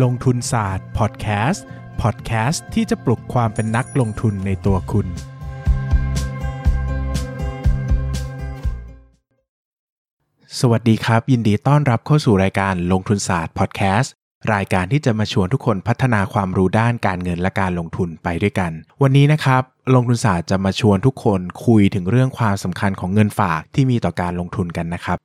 ลงทุนศาสตร์พอดแคสต์พอดแคสต์ที่จะปลุกความเป็นนักลงทุนในตัวคุณ สวัสดีครับ ยินดีต้อนรับเข้าสู่รายการลงทุนศาสตร์พอดแคสต์รายการที่จะมาชวนทุกคนพัฒนาความรู้ด้านการเงินและการลงทุนไปด้วยกัน วันนี้นะครับ ลงทุนศาสตร์จะมาชวนทุกคนคุยถึงเรื่องความสำคัญของเงินฝากที่มีต่อการลงทุนกันนะครับ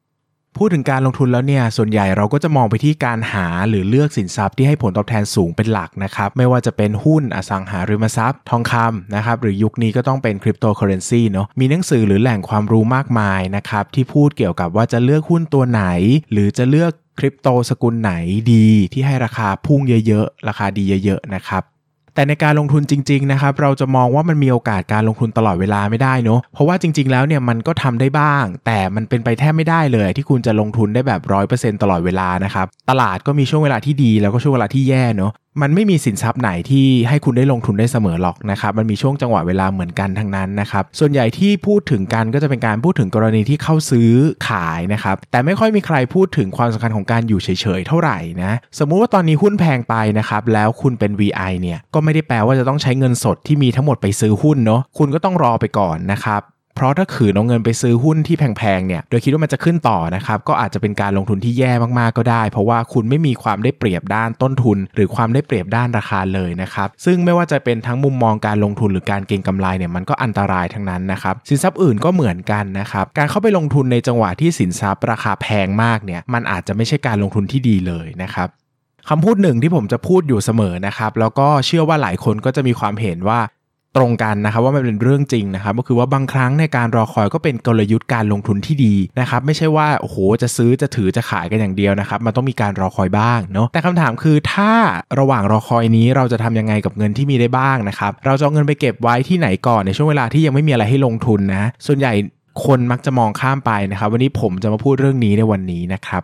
พูดถึงการลงทุนแล้วเนี่ย ส่วนใหญ่เราก็จะมองไปที่การหาหรือเลือกสินทรัพย์ที่ให้ผลตอบแทนสูงเป็นหลักนะครับ ไม่ว่าจะเป็นหุ้นอสังหาริมทรัพย์ ทองคำนะครับ หรือยุคนี้ก็ต้องเป็นคริปโตเคอเรนซีเนาะ มีหนังสือหรือแหล่งความรู้มากมายนะครับ ที่พูดเกี่ยวกับว่าจะเลือกหุ้นตัวไหน หรือจะเลือกคริปโตสกุลไหนดีที่ให้ราคาพุ่งเยอะๆ ราคาดีเยอะๆ นะครับ แต่ในการลงทุนจริงๆนะครับเราจะมองว่ามันมีโอกาสการลงทุนตลอดเวลาไม่ได้เนอะเพราะว่าจริง ๆแล้วเนี่ยมันก็ทำได้บ้าง แต่มันเป็นไปแทบไม่ได้เลย ที่คุณจะลงทุนได้แบบร้อยเปอร์เซ็นตลอดเวลานะครับตลาดก็มีช่วงเวลาที่ดีแล้วก็ช่วงเวลาที่แย่เนอะ มันไม่มีสินทรัพย์ไหนที่ให้คุณได้ลงทุนได้เสมอหรอกนะครับ มันมีช่วงจังหวะเวลาเหมือนกันทั้งนั้นนะครับ ส่วนใหญ่ที่พูดถึงกันก็จะเป็นการพูดถึงกรณีที่เข้าซื้อขายนะครับ แต่ไม่ค่อยมีใครพูดถึงความสำคัญของการอยู่เฉยๆเท่าไหร่นะ สมมุติว่าตอนนี้หุ้นแพงไปนะครับ แล้วคุณเป็น VI เนี่ย ก็ไม่ได้แปลว่าจะต้องใช้เงินสดที่มีทั้งหมดไปซื้อหุ้นเนาะ คุณก็ต้องรอไปก่อนนะครับ เพราะถ้าขืนเอาเงินไปซื้อหุ้นที่แพงๆเนี่ยโดยคิดว่ามันจะขึ้นต่อนะครับก็อาจจะเป็นการลงทุนที่แย่มากๆก็ได้ เพราะว่าคุณไม่มีความได้เปรียบด้านต้นทุน หรือความได้เปรียบด้านราคาเลยนะครับซึ่งไม่ว่าจะเป็นทั้งมุมมองการลงทุนหรือการเก็งกำไรเนี่ยมันก็อันตรายทั้งนั้นนะครับสินทรัพย์อื่นก็เหมือนกันนะครับการเข้าไปลงทุนในจังหวะที่สินทรัพย์ราคาแพงมากเนี่ยมันอาจจะไม่ใช่การลงทุนที่ดีเลยนะครับคำพูดหนึ่งที่ผมจะพูดอยู่เสมอนะครับ แล้วก็เชื่อว่าหลายคนก็จะมีความเห็นว่า ตรงกันนะครับว่ามันเป็นเรื่องจริงนะครับก็คือว่าบางครั้งในการรอคอยก็เป็นกลยุทธ์การลงทุนที่ดีนะครับไม่ใช่ว่าโอ้โหจะซื้อจะถือจะขายกันอย่างเดียวนะครับมันต้องมีการรอคอยบ้างเนาะแต่คำถามคือถ้าระหว่างรอคอยนี้เราจะทำยังไงกับเงินที่มีได้บ้างนะครับเราจะเอาเงินไปเก็บไว้ที่ไหนก่อนในช่วงเวลาที่ยังไม่มีอะไรให้ลงทุนนะส่วนใหญ่คนมักจะมองข้ามไปนะครับ วันนี้ผมจะมาพูดเรื่องนี้ในวันนี้นะครับ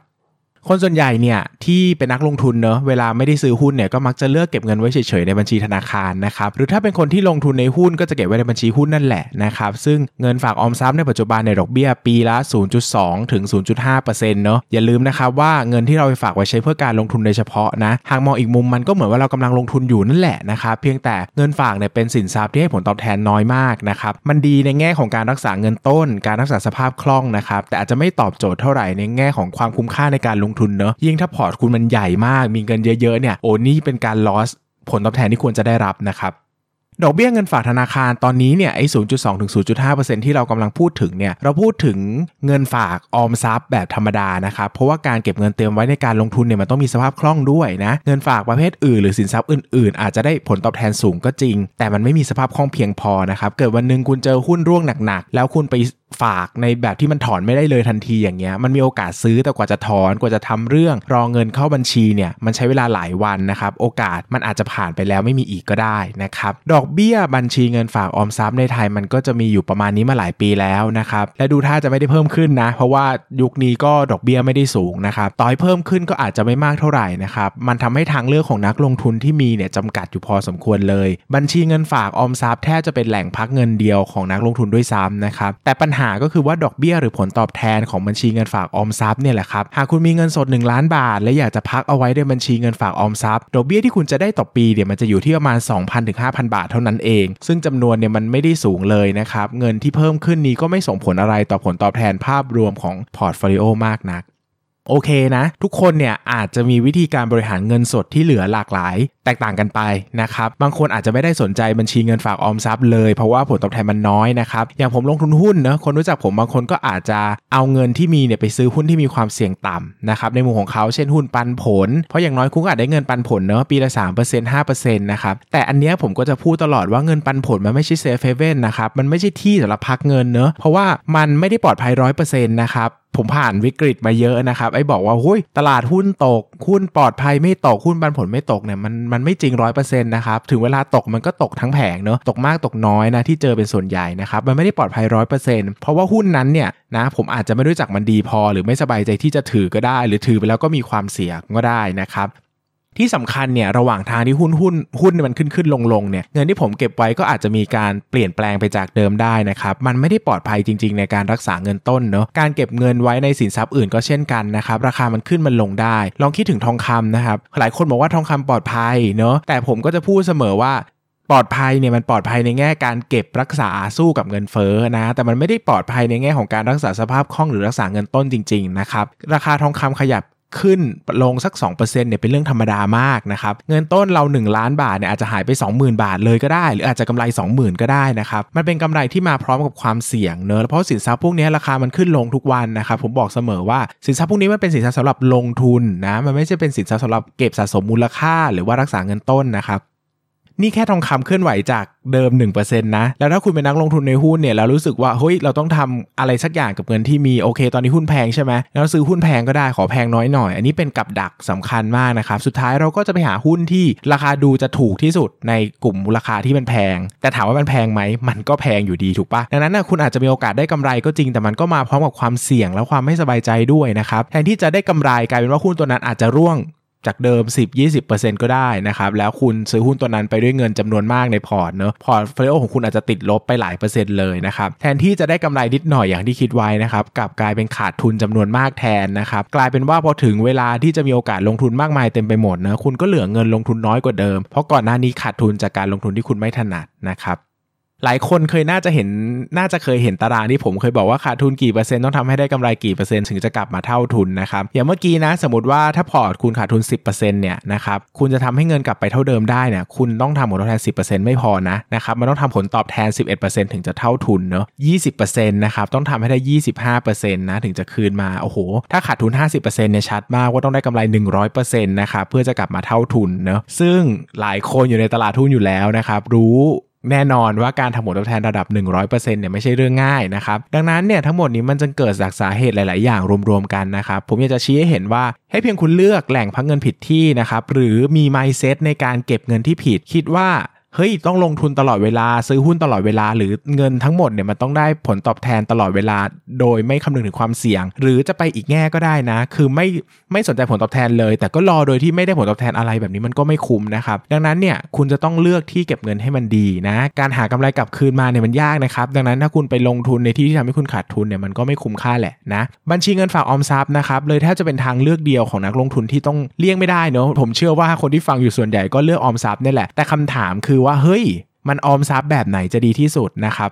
คนส่วนใหญ่เนี่ยที่เป็นนักลงทุนเนอะเวลาไม่ได้ซื้อหุ้นเนี่ยก็มักจะเลือกเก็บเงินไว้เฉยๆในบัญชีธนาคารนะครับหรือถ้าเป็นคนที่ลงทุนในหุ้นก็จะเก็บไว้ในบัญชีหุ้นนั่นแหละนะครับซึ่งเงินฝากออมทรัพย์ในปัจจุบันในดอกเบี้ยปีละ 0.2 ถึง 0.5%เนอะอย่าลืมนะครับว่าเงินที่เราไปฝากไว้ใช้เพื่อการลงทุนโดยเฉพาะนะหากมองอีกมุมมันก็เหมือนว่าเรากำลังลงทุนอยู่นั่นแหละนะครับเพียงแต่เงินฝากเนี่ยเป็นสินทรัพย์ที่ให้ผลตอบแทนน้อยมากนะครับมันดีในแง่ของการรักษาเงินต้น การรักษาสภาพคล่องนะครับแต่อาจจะไม่ตอบโจทย์เท่าไหร่ในแง่ของความคุ้มค่าในการลงทุนเนอะยิ่งถ้าพอร์ตคุณมันใหญ่มากมีเงินเยอะๆเนี่ยโอ้นี่เป็นการ loss ผลตอบแทนที่ควรจะได้รับนะครับดอกเบี้ยเงินฝากธนาคารตอนนี้เนี่ยไอ้0.2ถึง0.5%ที่เรากำลังพูดถึงเนี่ยเราพูดถึงเงินฝากออมทรัพย์แบบธรรมดานะครับเพราะว่าการเก็บเงินเตรียมไว้ในการลงทุนเนี่ยมันต้องมีสภาพคล่องด้วยนะเงินฝากประเภทอื่นหรือสินทรัพย์อื่นๆ อาจจะได้ผลตอบแทนสูงก็จริง แต่มันไม่มีสภาพคล่องเพียงพอนะครับเกิดวันหนึ่งคุณเจอหุ้นร่วงหนักๆ แล้วคุณไป ฝากในแบบที่มันถอนไม่ได้เลยทันทีอย่างเงี้ยมันมีโอกาสซื้อแต่กว่าจะถอนกว่าจะทำเรื่อง รอเงินเข้าบัญชีเนี่ยมันใช้เวลาหลายวันนะครับ โอกาสมันอาจจะผ่านไปแล้วไม่มีอีกก็ได้นะครับดอกเบี้ยบัญชีเงินฝากออมทรัพย์ในไทยมันก็จะมีอยู่ประมาณนี้มาหลายปีแล้วนะครับและดูท่าจะไม่ได้เพิ่มขึ้นนะ เพราะว่ายุคนี้ก็ดอกเบี้ยไม่ได้สูงนะครับต่อยเพิ่มขึ้นก็อาจจะไม่มากเท่าไหร่นะครับมันทำให้ทางเลือกของนักลงทุนที่มีเนี่ยจำกัดอยู่พอสมควรเลย บัญชีเงินฝากออมทรัพย์แทบจะเป็นแหล่งพักเงินเดียวของนักลงทุนด้วยซ้ำนะครับแต่ปัญหาก็คือว่าดอกเบี้ยหรือผลตอบแทนของบัญชีเงินฝากออมทรัพย์เนี่ยแหละครับหากคุณมีเงินสด 1 ล้านบาท และอยากจะพักเอาไว้ในบัญชีเงินฝากออมทรัพย์ดอกเบี้ยที่คุณจะได้ต่อปีเดี๋ยวมันจะอยู่ที่ประมาณ 2,000ถึง5,000 บาทเท่านั้นเอง ซึ่งจำนวนเนี่ยมันไม่ได้สูงเลยนะครับเงินที่เพิ่มขึ้นนี้ก็ไม่ส่งผลอะไรต่อผลตอบแทนภาพรวมของพอร์ตโฟลิโอมากนัก โอเคนะ ทุกคนเนี่ยอาจจะมีวิธีการบริหารเงินสดที่เหลือหลากหลาย แตกต่างกันไปนะครับ บางคนอาจจะไม่ได้สนใจบัญชีเงินฝากออมทรัพย์เลย เพราะว่าผลตอบแทนมันน้อยนะครับ อย่างผมลงทุนหุ้นเนอะคนรู้จักผมบางคนก็อาจจะเอาเงินที่มีเนี่ยไปซื้อหุ้นที่มีความเสี่ยงต่ำนะครับในมุมของเขาเช่นหุ้นปันผล เพราะอย่างน้อยคุณก็อาจได้เงินปันผลเนอะปีละ3% 5%นะครับแต่อันเนี้ยผมก็จะพูดตลอดว่าเงินปันผลมันไม่ใช่ safe haven นะครับมันไม่ใช่ที่สำหรับพักเงินเนอะเพราะว่ามันไม่ได้ปลอดภัยร้อยเปอร์เซ็นต์นะครับ ผมผ่านวิกฤตมาเยอะนะครับ ไอ้บอกว่าหุ้นตลาดหุ้นตก หุ้นปลอดภัยไม่ตก หุ้นปันผลไม่ตกเนี่ยมันมันไม่จริงร้อยเปอร์เซ็นต์นะครับ ถึงเวลาตกมันก็ตกทั้งแผงเนอะตกมากตกน้อยนะที่เจอเป็นส่วนใหญ่นะครับ มันไม่ได้ปลอดภัยร้อยเปอร์เซ็นต์เพราะว่าหุ้นนั้นเนี่ยนะผมอาจจะไม่รู้จักมันดีพอ หรือไม่สบายใจที่จะถือก็ได้ หรือถือไปแล้วก็มีความเสี่ยงก็ได้นะครับ ที่สำคัญเนี่ยระหว่างทางที่หุ้นหุ้นหุ้นมันขึ้นขึ้นลงลงเนี่ยเงินที่ผมเก็บไว้ก็อาจจะมีการเปลี่ยนแปลงไปจากเดิมได้นะครับมันไม่ได้ปลอดภัยจริง ๆ ในการรักษาเงินต้นเนาะการเก็บเงินไว้ในสินทรัพย์อื่นก็เช่นกันนะครับราคามันขึ้นมันลงได้ ลองคิดถึงทองคำนะครับหลายคนบอกว่าทองคำปลอดภัยเนาะแต่ผมก็จะพูดเสมอว่าปลอดภัยเนี่ยมันปลอดภัยในแง่การเก็บรักษาสู้กับเงินเฟ้อนะ แต่มันไม่ได้ปลอดภัยในแง่ของการรักษาสภาพคล่องหรือรักษาเงินต้นจริงๆนะครับราคาทองคำขยับ ขึ้นลงสัก 2%เนี่ยเป็นเรื่องธรรมดามากนะครับเงินต้นเรา 1 ล้านบาทเนี่ยอาจจะหายไป 20,000 บาทเลยก็ได้ หรืออาจจะกำไร 20,000 ก็ได้นะครับมันเป็นกำไรที่มาพร้อมกับความเสี่ยงเนอะเพราะสินทรัพย์พวกนี้ราคามันขึ้นลงทุกวันนะครับผมบอกเสมอว่าสินทรัพย์พวกนี้มันเป็นสินทรัพย์สำหรับลงทุนนะมันไม่ใช่เป็นสินทรัพย์สำหรับเก็บสะสมมูลค่า หรือว่ารักษาเงินต้นนะครับ นี่แค่ทองคำเคลื่อนไหวจากเดิม 1%นะ แล้วถ้าคุณเป็นนักลงทุนในหุ้นเนี่ยแล้วรู้สึกว่าเฮ้ยเราต้องทำอะไรสักอย่างกับเงินที่มีโอเค ตอนนี้หุ้นแพงใช่ไหมแล้วซื้อหุ้นแพงก็ได้ขอแพงน้อยหน่อย อันนี้เป็นกับดักสำคัญมากนะครับ สุดท้ายเราก็จะไปหาหุ้นที่ราคาดูจะถูกที่สุดในกลุ่มมูลค่าที่มันแพง แต่ถามว่ามันแพงไหมมันก็แพงอยู่ดีถูกปะดังนั้นนะคุณอาจจะมีโอกาสได้กำไรก็จริง แต่มันก็มาพร้อมกับความเสี่ยงและความไม่สบายใจด้วยนะครับแทนที่จะได้กำไรกลายเป็นว่าหุ้นตัวนั้นอาจจะร่วง จากเดิม 10-20%ก็ได้นะครับ แล้วคุณซื้อหุ้นตัวนั้นไปด้วยเงินจำนวนมากในพอร์ตเนอะพอร์ตโฟลิโอของคุณอาจจะติดลบไปหลายเปอร์เซ็นต์เลยนะครับ แทนที่จะได้กำไรนิดหน่อยอย่างที่คิดไว้นะครับกลับกลายเป็นขาดทุนจำนวนมากแทนนะครับ กลายเป็นว่าพอถึงเวลาที่จะมีโอกาสลงทุนมากมายเต็มไปหมดนะคุณก็เหลือเงินลงทุนน้อยกว่าเดิม เพราะก่อนหน้านี้ขาดทุนจากการลงทุนที่คุณไม่ถนัดนะครับ หลายคนเคยน่าจะเห็นน่าจะเคยเห็นตารางที่ผมเคยบอกว่าขาดทุนกี่เปอร์เซ็นต์ต้องทำให้ได้กำไรกี่เปอร์เซ็นต์ถึงจะกลับมาเท่าทุนนะครับอย่างเมื่อกี้นะสมมติว่าถ้าพอร์ตคุณขาดทุน 10%เนี่ยนะครับคุณจะทำให้เงินกลับไปเท่าเดิมได้เนี่ยคุณต้องทำผลตอบแทน 10%ไม่พอนะนะครับมันต้องทำผลตอบแทน 11%ถึงจะเท่าทุนเนาะ20%นะครับต้องทำให้ได้ 25%นะถึงจะคืนมาโอ้โหถ้าขาดทุน 50%เนี่ยชัดมากว่าต้องได้กำไร 100%นะครับเพื่อจะกลับมาเท่าทุนเนาะซึ่งหลายคนอยู่ในตลาดทุนอยู่แล้วนะครับรู้ แน่นอนว่าการทำผลตอบแทนระดับ 100%เนี่ยไม่ใช่เรื่องง่ายนะครับ ดังนั้นเนี่ยทั้งหมดนี้มันจะเกิดจากสาเหตุหลาย ๆ อย่างรวม ๆ กันนะครับ ผมอยากจะชี้ให้เห็นว่าให้เพียงคุณเลือกแหล่งพักเงินผิดที่นะครับ หรือมี mindset ในการเก็บเงินที่ผิด คิดว่า เฮ้ยต้องลงทุนตลอดเวลาซื้อหุ้นตลอดเวลา หรือเงินทั้งหมดเนี่ยมันต้องได้ผลตอบแทนตลอดเวลา โดยไม่คำนึงถึงความเสี่ยง หรือจะไปอีกแง่ก็ได้นะ คือไม่ไม่สนใจผลตอบแทนเลย แต่ก็รอโดยที่ไม่ได้ผลตอบแทนอะไรแบบนี้มันก็ไม่คุ้มนะครับ ดังนั้นเนี่ยคุณจะต้องเลือกที่เก็บเงินให้มันดีนะ การหากำไรกลับคืนมาเนี่ยมันยากนะครับ ดังนั้นถ้าคุณไปลงทุนในที่ที่ทำให้คุณขาดทุนเนี่ยมันก็ไม่คุ้มค่าแหละนะ บัญชีเงินฝากออมทรัพย์นะครับเลยแทบจะเป็นทางเลือกเดียวของนักลงทุนที่ต้องเลี่ยงไม่ได้เนาะผมเชื่อว่าคนที่ฟังอยู่ส่วนใหญ่ก็เลือกออมทรัพย์นี่แหละแต่คำถามคือว่าเฮ้ย มันออมทรัพย์แบบไหนจะดีที่สุดนะครับ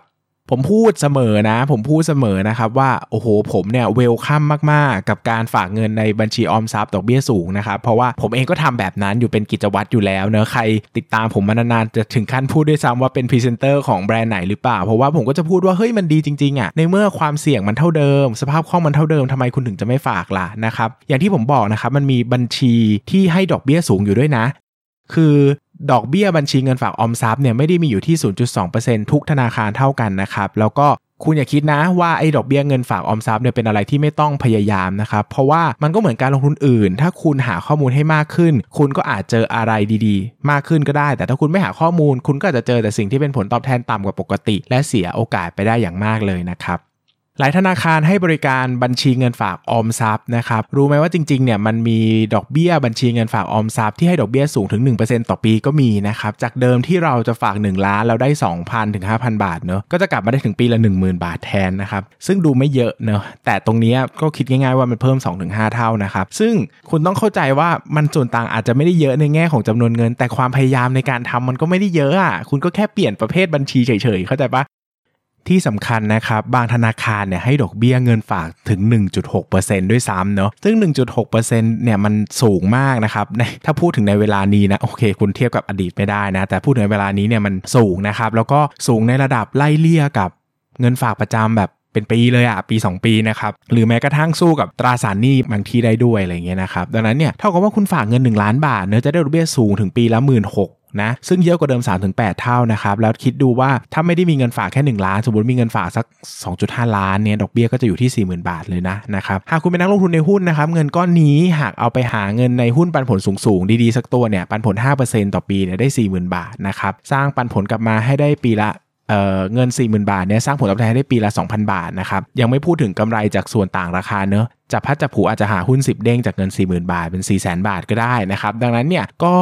ผมพูดเสมอนะ ผมพูดเสมอนะครับว่าโอ้โหผมเนี่ย welcome มากๆ กับการฝากเงินในบัญชีออมทรัพย์ดอกเบี้ยสูงนะครับ เพราะว่าผมเองก็ทำแบบนั้นอยู่เป็นกิจวัตรอยู่แล้วเนอะใครติดตามผมมานานๆจะถึงขั้นพูดด้วยซ้ำว่าเป็นพรีเซนเตอร์ของแบรนด์ไหนหรือเปล่า เพราะว่าผมก็จะพูดว่าเฮ้ยมันดีจริงๆอะ่ะในเมื่อความเสี่ยงมันเท่าเดิม สภาพคล่องมันเท่าเดิมทำไมคุณถึงจะไม่ฝากล่ะนะครับอย่างที่ผมบอกนะครับมันมีบัญชีที่ให้ดอกเบี้ยสูงอยู่ด้วยนะคือ ดอกเบี้ยบัญชีเงินฝากออมทรัพย์เนี่ยไม่ได้มีอยู่ที่ 0.2%ทุกธนาคารเท่ากันนะครับ แล้วก็คุณอย่าคิดนะว่าไอ้ดอกเบี้ยเงินฝากออมทรัพย์เนี่ยเป็นอะไรที่ไม่ต้องพยายามนะครับ เพราะว่ามันก็เหมือนการลงทุนอื่น ถ้าคุณหาข้อมูลให้มากขึ้น คุณก็อาจเจออะไรดีๆ มากขึ้นก็ได้ แต่ถ้าคุณไม่หาข้อมูล คุณก็จะเจอแต่สิ่งที่เป็นผลตอบแทนต่ำกว่าปกติ และเสียโอกาสไปได้อย่างมากเลยนะครับ หลายธนาคารให้บริการบัญชีเงินฝากออมทรัพย์นะครับรู้ไหมว่าจริงๆเนี่ยมันมีดอกเบี้ยบัญชีเงินฝากออมทรัพย์ที่ให้ดอกเบี้ยสูงถึง 1%ต่อปีก็มีนะครับจากเดิมที่เราจะฝาก 1 ล้านเราได้ 2,000ถึง5,000 บาทเนอะก็จะกลับมาได้ถึงปีละ 10,000 บาทแทนนะครับซึ่งดูไม่เยอะเนอะแต่ตรงนี้ก็คิดง่ายๆว่ามันเพิ่ม 2-5 เท่านะครับซึ่งคุณต้องเข้าใจว่ามันส่วนต่างอาจจะไม่ได้เยอะในแง่ของจำนวนเงิน แต่ความพยายามในการทำมันก็ไม่ได้เยอะอะคุณก็แค่เปลี่ยนประเภทบัญชีเฉยๆเข้าใจปะ ที่สำคัญนะครับบางธนาคารเนี่ยให้ดอกเบี้ยเงินฝากถึง 1.6%ด้วยซ้ำเนาะซึ่ง 1.6%เนี่ยมันสูงมากนะครับถ้าพูดถึงในเวลานี้นะโอเค คุณเทียบกับอดีตไม่ได้นะ แต่พูดถึงเวลานี้เนี่ยมันสูงนะครับแล้วก็สูงในระดับไล่เลี่ยกับเงินฝากประจำแบบเป็นปีเลยอะปี 2 ปีนะครับหรือแม้กระทั่งสู้กับตราสารหนี้บางที่ได้ด้วยอะไรเงี้ยนะครับดังนั้นเนี่ยเท่ากับว่าคุณฝากเงิน 1 ล้านบาทเนื้อจะได้ดอกเบี้ยสูงถึงปีละ 1 6ื่น นะซึ่งเยอะกว่าเดิม 3-8 เท่านะครับแล้วคิดดูว่าถ้าไม่ได้มีเงินฝากแค่ 1 ล้าน สมมติมีเงินฝากสัก 2.5 ล้านเนี่ยดอกเบี้ยก็จะอยู่ที่ 40,000 บาทเลยนะนะครับหากคุณเป็นนักลงทุนในหุ้นนะครับเงินก้อนนี้หากเอาไปหาเงินในหุ้นปันผลสูงๆดีๆสักตัวเนี่ยปันผล 5%ต่อปีเนี่ยได้ 40,000 บาทนะครับสร้างปันผลกลับมาให้ได้ปีละเเงิน 40,000 บาทเนี่ยสร้างผลตอบแทนได้ปีละ 2,000 บาทนะครับยังไม่พูดถึงกำไรจากส่วนต่างราคาเนอะจะพัดจะผูอาจจะหาหุ้น 10 เด้งจากเงิน 40,000 บาทเป็น 4 0 0 0 0 0 บาทก็ได้นะครับดังนั้นเนี่ยก็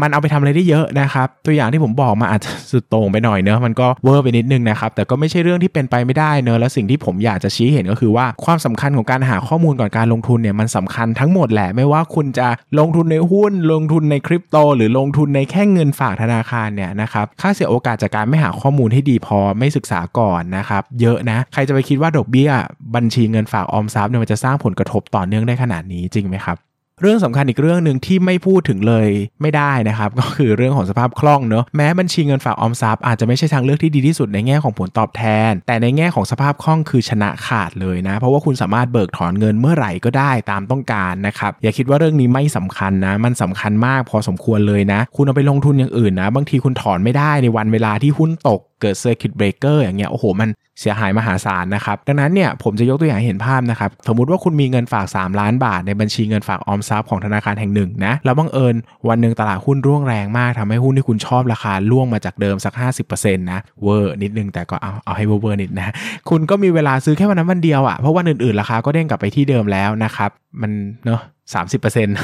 มันเอาไปทำอะไรได้เยอะนะครับ ตัวอย่างที่ผมบอกมาอาจจะสุดโต่งไปหน่อยเนอะมันก็เวอร์ไปนิดนึงนะครับ แต่ก็ไม่ใช่เรื่องที่เป็นไปไม่ได้เนอะและสิ่งที่ผมอยากจะชี้เห็นก็คือว่าความสำคัญของการหาข้อมูลก่อนการลงทุนเนี่ยมันสำคัญทั้งหมดแหละไม่ว่าคุณจะลงทุนในหุ้น ลงทุนในคริปโต หรือลงทุนในแค่เงินฝากธนาคารเนี่ยนะครับค่าเสียโอกาสจากการไม่หาข้อมูลให้ดีพอไม่ศึกษาก่อนนะครับเยอะนะ ใครจะไปคิดว่าดอกเบี้ย บัญชีเงินฝากออมทรัพย์เนี่ยมันจะสร้างผลกระทบต่อเนื่องได้ขนาดนี้จริงไหมครับ เรื่องสำคัญอีกเรื่องหนึ่งที่ไม่พูดถึงเลยไม่ได้นะครับ ก็คือเรื่องของสภาพคล่องเนอะแม้บัญชีเงินฝากออมทรัพย์อาจจะไม่ใช่ทางเลือกที่ดีที่สุดในแง่ของผลตอบแทน แต่ในแง่ของสภาพคล่องคือชนะขาดเลยนะ เพราะว่าคุณสามารถเบิกถอนเงินเมื่อไหร่ก็ได้ตามต้องการนะครับอย่าคิดว่าเรื่องนี้ไม่สำคัญนะ มันสำคัญมากพอสมควรเลยนะ คุณเอาไปลงทุนอย่างอื่นนะ บางทีคุณถอนไม่ได้ในวันเวลาที่หุ้นตกเกิด circuit breaker อย่างเงี้ยโอ้โหมัน เสียหายมหาศาลนะครับ ดังนั้นเนี่ยผมจะยกตัวอย่างเห็นภาพนะครับ สมมติว่าคุณมีเงินฝาก 3 ล้านบาท ในบัญชีเงินฝากออมทรัพย์ของธนาคารแห่งหนึ่งนะแล้วบังเอิญวันหนึ่งตลาดหุ้นร่วงแรงมากทำให้หุ้นที่คุณชอบราคาร่วงมาจากเดิมสัก 50%นะเวอร์นิดนึงแต่ก็เอาเอาให้เวอร์นิดนะคุณก็มีเวลาซื้อแค่วันนั้นวันเดียวอะ่ะเพราะวันอื่นๆราคาก็เด้งกลับไปที่เดิมแล้วนะครับมันเนาะสามสิบเปอร์เซ็นต์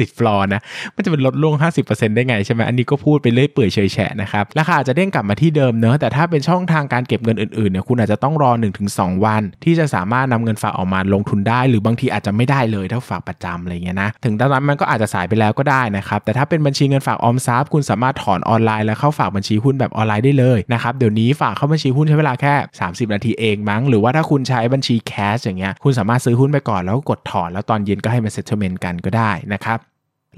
ติดฟลอร์นะ มันจะเป็นลดลง 50%ได้ไงใช่ไหมอันนี้ก็พูดไปเรื่อยเปื่อยเฉยแฉะนะครับ ราคาอาจจะเด้งกลับมาที่เดิมเนอะแต่ถ้าเป็นช่องทางการเก็บเงินอื่นๆเนี่ยคุณอาจจะต้องรอ 1-2 วัน ที่จะสามารถนำเงินฝากออกมาลงทุนได้ หรือบางทีอาจจะไม่ได้เลยถ้าฝากประจำอะไรเงี้ยนะถึงตอนนั้นมันก็อาจจะสายไปแล้วก็ได้นะครับแต่ถ้าเป็นบัญชีเงินฝากออมทรัพย์คุณสามารถถอนออนไลน์แล้วเข้าฝากบัญชีหุ้นแบบออนไลน์ได้เลยนะครับเดี๋ยวนี้ฝากเข้าบัญชีหุ้นใช้เวลาแค่ 30 นาทีเองมั้งหรือว่าถ้าคุณใช้บัญชี cash อย่างเงี้ยคุณสามารถซื้อหุ้นไปก่อนแล้วกดถอนแล้วตอนเย็นก็ให้มัน settlement กันก็ได้นะครับ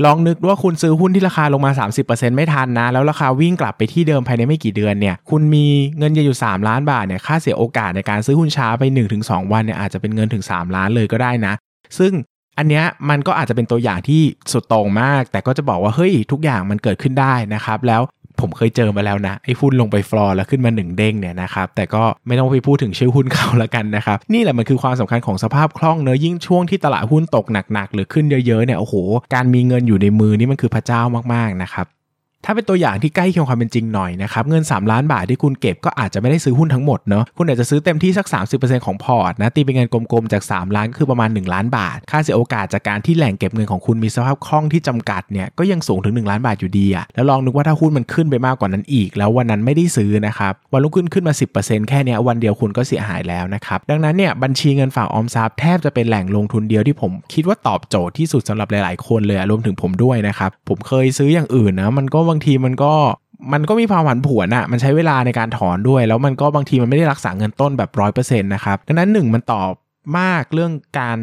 ลองนึกว่าคุณซื้อหุ้นที่ราคาลงมา 30%ไม่ทันนะ แล้วราคาวิ่งกลับไปที่เดิมภายในไม่กี่เดือนเนี่ย คุณมีเงินเยือยู่ 3 ล้านบาทเนี่ย ค่าเสียโอกาสในการซื้อหุ้นช้าไป 1-2 วันเนี่ยอาจจะเป็นเงินถึง 3 ล้านเลยก็ได้นะ ซึ่งอันเนี้ยมันก็อาจจะเป็นตัวอย่างที่สุดตรงมาก แต่ก็จะบอกว่าเฮ้ยทุกอย่างมันเกิดขึ้นได้นะครับ แล้ว ผมเคยเจอมาแล้วนะไอ้หุ้นลงไปฟลอร์แล้วขึ้นมาหนึ่งเด้งเนี่ยนะครับแต่ก็ไม่ต้องไปพูดถึงชื่อหุ้นเขาละกันนะครับนี่แหละมันคือความสำคัญของสภาพคล่องเนอะยิ่งช่วงที่ตลาดหุ้นตกหนักๆหรือขึ้นเยอะๆเนี่ยโอ้โหการมีเงินอยู่ในมือนี่มันคือพระเจ้ามากๆนะครับ ถ้าเป็นตัวอย่างที่ใกล้เคียงความเป็นจริงหน่อยนะครับเงิน 3 ล้านบาทที่คุณเก็บก็อาจจะไม่ได้ซื้อหุ้นทั้งหมดเนาะคุณอาจจะซื้อเต็มที่สัก 30%ของพอร์ตนะตีเป็นเงินกลมๆจาก 3 ล้านคือประมาณ 1 ล้านบาท ค่าเสียโอกาสจากการที่แหล่งเก็บเงินของคุณมีสภาพคล่องที่จำกัดเนี่ยก็ยังสูงถึง 1 ล้านบาทอยู่ดีอะแล้วลองนึกว่าถ้าหุ้นมันขึ้นไปมากกว่านั้นอีก แล้ววันนั้นไม่ได้ซื้อนะครับวันรุ่งขึ้นขึ้นมา 10%แค่นี้วันเดียวคุณก็เสียหายแล้วนะครับดังนั้นเนี่ยบัญชีเงินฝากออมทรัพย์แทบจะเป็นแหล่งลงทุนเดียวที่ผมคิดว่าตอบโจทย์ที่สุดสำหรับหลาย ๆ คนเลยรวมถึงผมด้วยนะครับผมเคยซื้ออย่างอื่นนะมันก็างทีมันก็มันก็มีความผันผวนอะมันใช้เวลาในการถอนด้วย แล้วมันก็บางทีมันไม่ได้รักษาเงินต้นแบบร้อยเปอร์เซ็นต์นะครับ ดังนั้นหนึ่งมันตอบมากเรื่องการ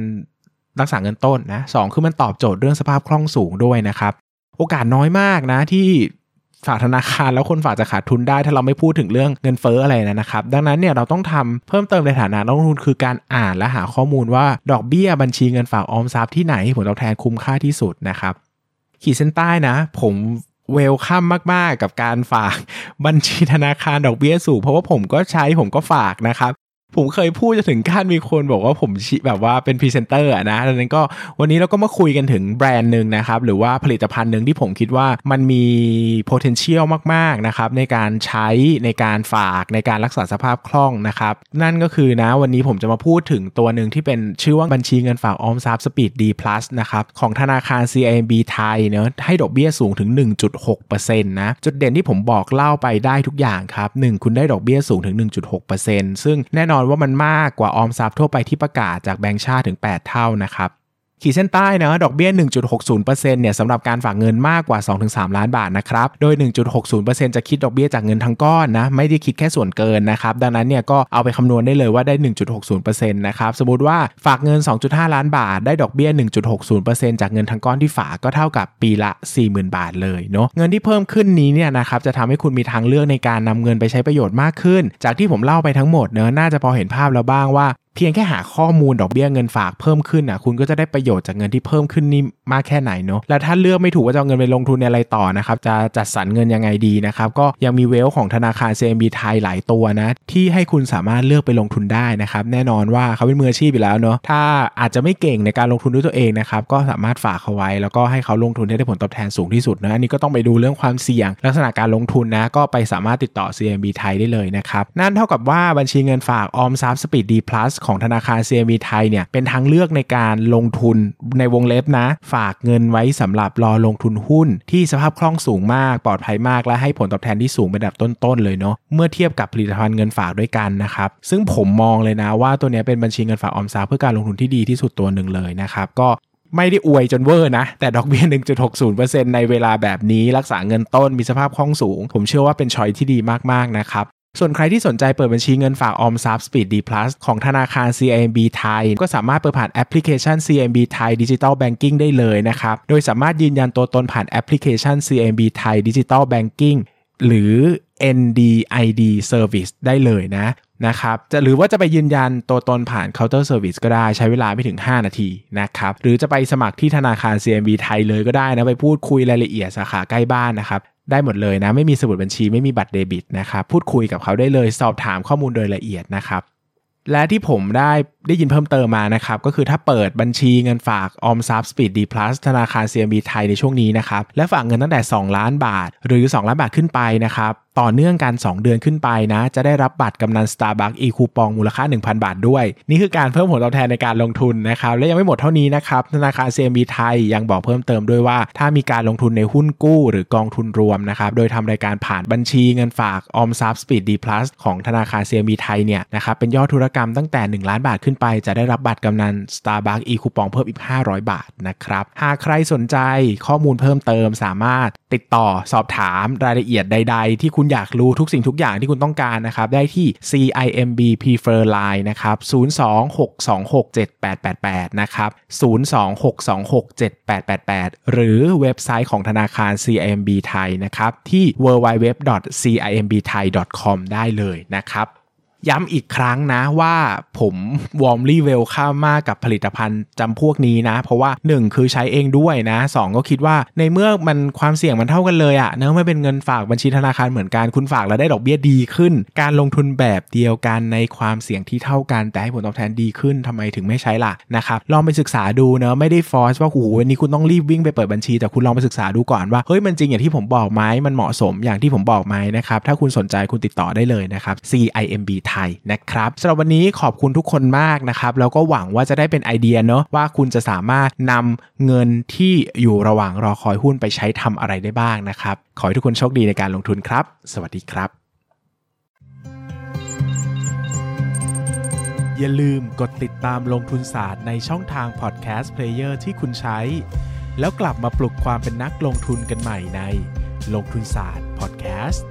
รักษาเงินต้นนะสองคือมันตอบโจทย์เรื่องสภาพคล่องสูงด้วยนะครับ โอกาสน้อยมากนะที่ฝากธนาคารแล้วคนฝากจะขาดทุนได้ ถ้าเราไม่พูดถึงเรื่องเงินเฟ้ออะไรนะครับ ดังนั้นเนี่ยเราต้องทำเพิ่มเติมในฐานะนักลงทุนคือการอ่านและหาข้อมูลว่าดอกเบี้ยบัญชีเงินฝากออมทรัพย์ที่ไหนผลตอบแทนคุ้มค่าที่สุดนะครับขีดเส้นใต้นะ ผม welcome มาก ๆ กับการฝากบัญชีธนาคารดอกเบี้ยสูงเพราะว่าผมก็ใช้ผมก็ฝากนะครับ ผมเคยพูดจะถึงขั้นมีคนบอกว่าผมแบบว่าเป็นพรีเซนเตอร์นะดังนั้นก็วันนี้เราก็มาคุยกันถึงแบรนด์หนึ่งนะครับ หรือว่าผลิตภัณฑ์หนึ่งที่ผมคิดว่ามันมี potential มากๆนะครับในการใช้ในการฝากในการรักษาสภาพคล่องนะครับ นั่นก็คือนะวันนี้ผมจะมาพูดถึงตัวหนึ่งที่เป็นชื่อว่าบัญชีเงินฝากออมทรัพย์ Speed D Plus นะครับของธนาคาร CIMB ไทยเนาะให้ดอกเบี้ยสูงถึง 1.6%นะจุดเด่นที่ผมบอกเล่าไปได้ทุกอย่างครับ1คุณได้ดอกเบี้ยสูงถึง 1.6%ซึ่งแน่นอนอนว่ามันมากกว่าออมทรัพย์ทั่วไปที่ประกาศจากแบงก์ชาติถึง 8 เท่านะครับ ขีดเส้นใต้นะดอกเบี้ย 1.60%เนี่ยสำหรับการฝากเงินมากกว่า 2-3 ล้านบาทนะครับ โดย 1.60%จะคิดดอกเบี้ยจากเงินทั้งก้อนนะ ไม่ได้คิดแค่ส่วนเกินนะครับ ดังนั้นเนี่ยก็เอาไปคำนวณได้เลยว่าได้ 1.60%นะครับ สมมติว่าฝากเงิน 2.5 ล้านบาท ได้ดอกเบี้ย 1.60%จากเงินทั้งก้อนที่ฝากก็เท่ากับปีละ 40,000 บาทเลยเนาะ เงินที่เพิ่มขึ้นนี้เนี่ยนะครับจะทำให้คุณมีทางเลือกในการนำเงินไปใช้ประโยชน์มากขึ้น จากที่ผมเล่าไปทั้งหมดเนาะน่าจะพอเห็นภาพแล้วบ้างว่าเพียงแค่หาข้อมูลดอกเบี้ยเงินฝากเพิ่มขึ้นอะคุณก็จะได้ประโยชน์จากเงินที่เพิ่มขึ้นนี่มากแค่ไหนเนาะแล้วถ้าเลือกไม่ถูกว่าจะเอาเงินไปลงทุนในอะไรต่อนะครับจะจัดสรรเงินยังไงดีนะครับก็ยังมีเวลของธนาคาร CMB ไทยหลายตัวนะที่ให้คุณสามารถเลือกไปลงทุนได้นะครับแน่นอนว่าเขาเป็นมืออาชีพอยู่แล้วเนาะถ้าอาจจะไม่เก่งในการลงทุนด้วยตัวเองนะครับก็สามารถฝากเขาไว้ แล้วก็ให้เขาลงทุนได้ผลตอบแทนสูงที่สุดนะอันนี้ก็ต้องไปดูเรื่องความเสี่ยง ลักษณะการลงทุนนะก็ไปสามารถติดต่อ CMB ไทยได้เลยนะครับนั่นเท่ากับว่าบัญชีเงินฝากออมทรัพย์ Speed D Plus ของธนาคาร CMB ไทยเนี่ยเป็นทางเลือกในการลงทุนในวงเล็บนะ ฝากเงินไว้สำหรับรอลงทุนหุ้น ที่สภาพคล่องสูงมากปลอดภัยมากและให้ผลตอบแทนที่สูงเป็นระดับต้นๆเลยเนาะเมื่อเทียบกับผลิตภัณฑ์เงินฝากด้วยกันนะครับซึ่งผมมองเลยนะว่าตัวนี้เป็นบัญชีเงินฝากออมทรัพย์เพื่อการลงทุนที่ดีที่สุดตัวหนึ่งเลยนะครับก็ไม่ได้อวยจนเวอร์นะ แต่ดอกเบี้ย 1.60%ในเวลาแบบนี้รักษาเงินต้นมีสภาพคล่องสูง ผมเชื่อว่าเป็น choice ที่ดีมาก ๆ นะครับ ส่วนใครที่สนใจเปิดบัญชีเงินฝากออมทรัพย์ Speed D Plus ของธนาคาร CIMB ไทย ก็สามารถเปิดผ่านแอปพลิเคชัน CIMB ไทย Digital Banking ได้เลยนะครับ โดยสามารถยืนยันตัวตนผ่านแอปพลิเคชัน CIMB ไทย Digital Banking หรือ NDID Service ได้เลยนะนะครับจะหรือว่าจะไปยืนยันตัวตนผ่าน Counter Service ก็ได้ใช้เวลาไม่ถึง 5 นาทีนะครับหรือจะไปสมัครที่ธนาคาร CMB ไทยเลยก็ได้นะ ไปพูดคุยรายละเอียดสาขาใกล้บ้านนะครับ ได้หมดเลยนะ ไม่มีสมุดบัญชีไม่มีบัตรเดบิตนะครับพูดคุยกับเขาได้เลยสอบถามข้อมูลโดยละเอียดนะครับและที่ผมได้ได้ยินเพิ่มเติมมานะครับ ก็คือถ้าเปิดบัญชีเงินฝากออมทรัพย์สปีดดีพลัสธนาคาร CMB ไทยในช่วงนี้นะครับ และฝากเงินตั้งแต่ 2 ล้านบาท หรือ 2 ล้านบาทขึ้นไปนะครับต่อเนื่องกัน 2 เดือนขึ้นไปนะ จะได้รับบัตรกำนัล Starbucks e-coupon มูลค่า 1,000 บาทด้วย นี่คือการเพิ่มผลตอบแทนในการลงทุนนะครับ และยังไม่หมดเท่านี้นะครับธนาคาร CMB ไทยยังบอกเพิ่มเติมด้วยว่า ถ้ามีการลงทุนในหุ้นกู้ หรือกองทุนรวมนะครับโดยทำรายการผ่านบัญชีเงินฝากออมทรัพย์ Speed D Plus ของธนาคาร CIMB ไทยเนี่ยนะครับเป็นยอดธุรกรรมตั้งแต่ 1 ล้านบาทขึ้นไป จะได้รับบัตรกำนัน Starbucks อีคูปองเพิ่มอีก 500 บาทนะครับหากใครสนใจข้อมูลเพิ่มเติมสามารถติดต่อสอบถามรายละเอียดใด ๆ ที่คุุณอยากรู้ทุกสิ่งทุกอย่างที่คุณต้องการนะครับ ได้ที่ CIMB Prefer Line นะครับ 026267888 นะครับ 026267888 หรือเว็บไซต์ของธนาคาร CIMB ไทยนะครับ ที่ www.cimbthai.com ได้เลยนะครับ ย้ำอีกครั้งนะว่าผม warmly welcome มากกับผลิตภัณฑ์จำพวกนี้นะ เพราะว่า 1 คือใช้เองด้วยนะ 2 ก็คิดว่าในเมื่อมันความเสี่ยงมันเท่ากันเลยอะเนื่องไม่เป็นเงินฝากบัญชีธนาคารเหมือนกันคุณฝากแล้วได้ดอกเบี้ยดีขึ้น การลงทุนแบบเดียวกันในความเสี่ยงที่เท่ากันแต่ให้ผลตอบแทนดีขึ้นทำไมถึงไม่ใช้ล่ะนะครับลองไปศึกษาดูนะไม่ได้ force ว่าโอ้โหวันนี้คุณต้องรีบวิ่งไปเปิดบัญชี แต่คุณลองไปศึกษาดูก่อนว่าเฮ้ยมันจริงอย่างที่ผมบอกไหมมันเหมาะสมอย่างที่ผมบอกไหมนะครับถ้าคุณสนใจคุณติดต่อได้เลยนะครับ CIMB ไทยนะครับสำหรับวันนี้ขอบคุณทุกคนมากนะครับแล้วก็หวังว่าจะได้เป็นไอเดียเนาะว่าคุณจะสามารถนำเงินที่อยู่ระหว่างรอคอยหุ้นไปใช้ทำอะไรได้บ้างนะครับ ขอให้ทุกคนโชคดีในการลงทุนครับ สวัสดีครับ อย่าลืมกดติดตามลงทุนศาสตร์ในช่องทาง podcast player ที่คุณใช้ แล้วกลับมาปลุกความเป็นนักลงทุนกันใหม่ในลงทุนศาสตร์พอดแคสต์